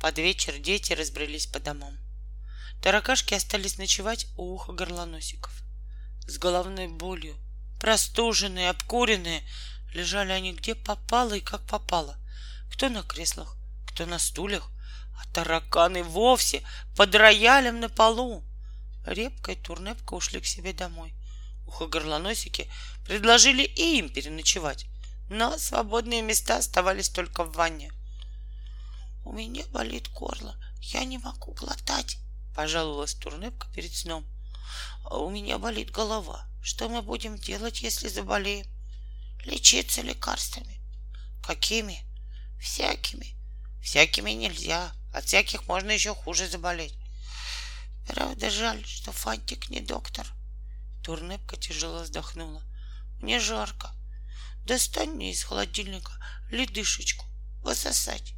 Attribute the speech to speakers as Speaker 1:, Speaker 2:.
Speaker 1: Под вечер дети разбрелись по домам. Таракашки остались ночевать у уха горлоносиков. С головной болью, простуженные, обкуренные, лежали они где попало и как попало. Кто на креслах, кто на стульях, а тараканы вовсе под роялем на полу. Репка и Турнепка ушли к себе домой. Ухо-горлоносики предложили и им переночевать, но свободные места оставались только в ванне. «У меня болит горло, я не могу глотать», — пожаловалась Турнепка перед сном. «А у меня болит голова. Что мы будем делать, если заболеем?» «Лечиться лекарствами». «Какими?» «Всякими». «Всякими нельзя. От всяких можно еще хуже заболеть». «Правда жаль, что Фантик не доктор». Турнепка тяжело вздохнула. «Мне жарко. Достань мне из холодильника ледышечку. Высосать».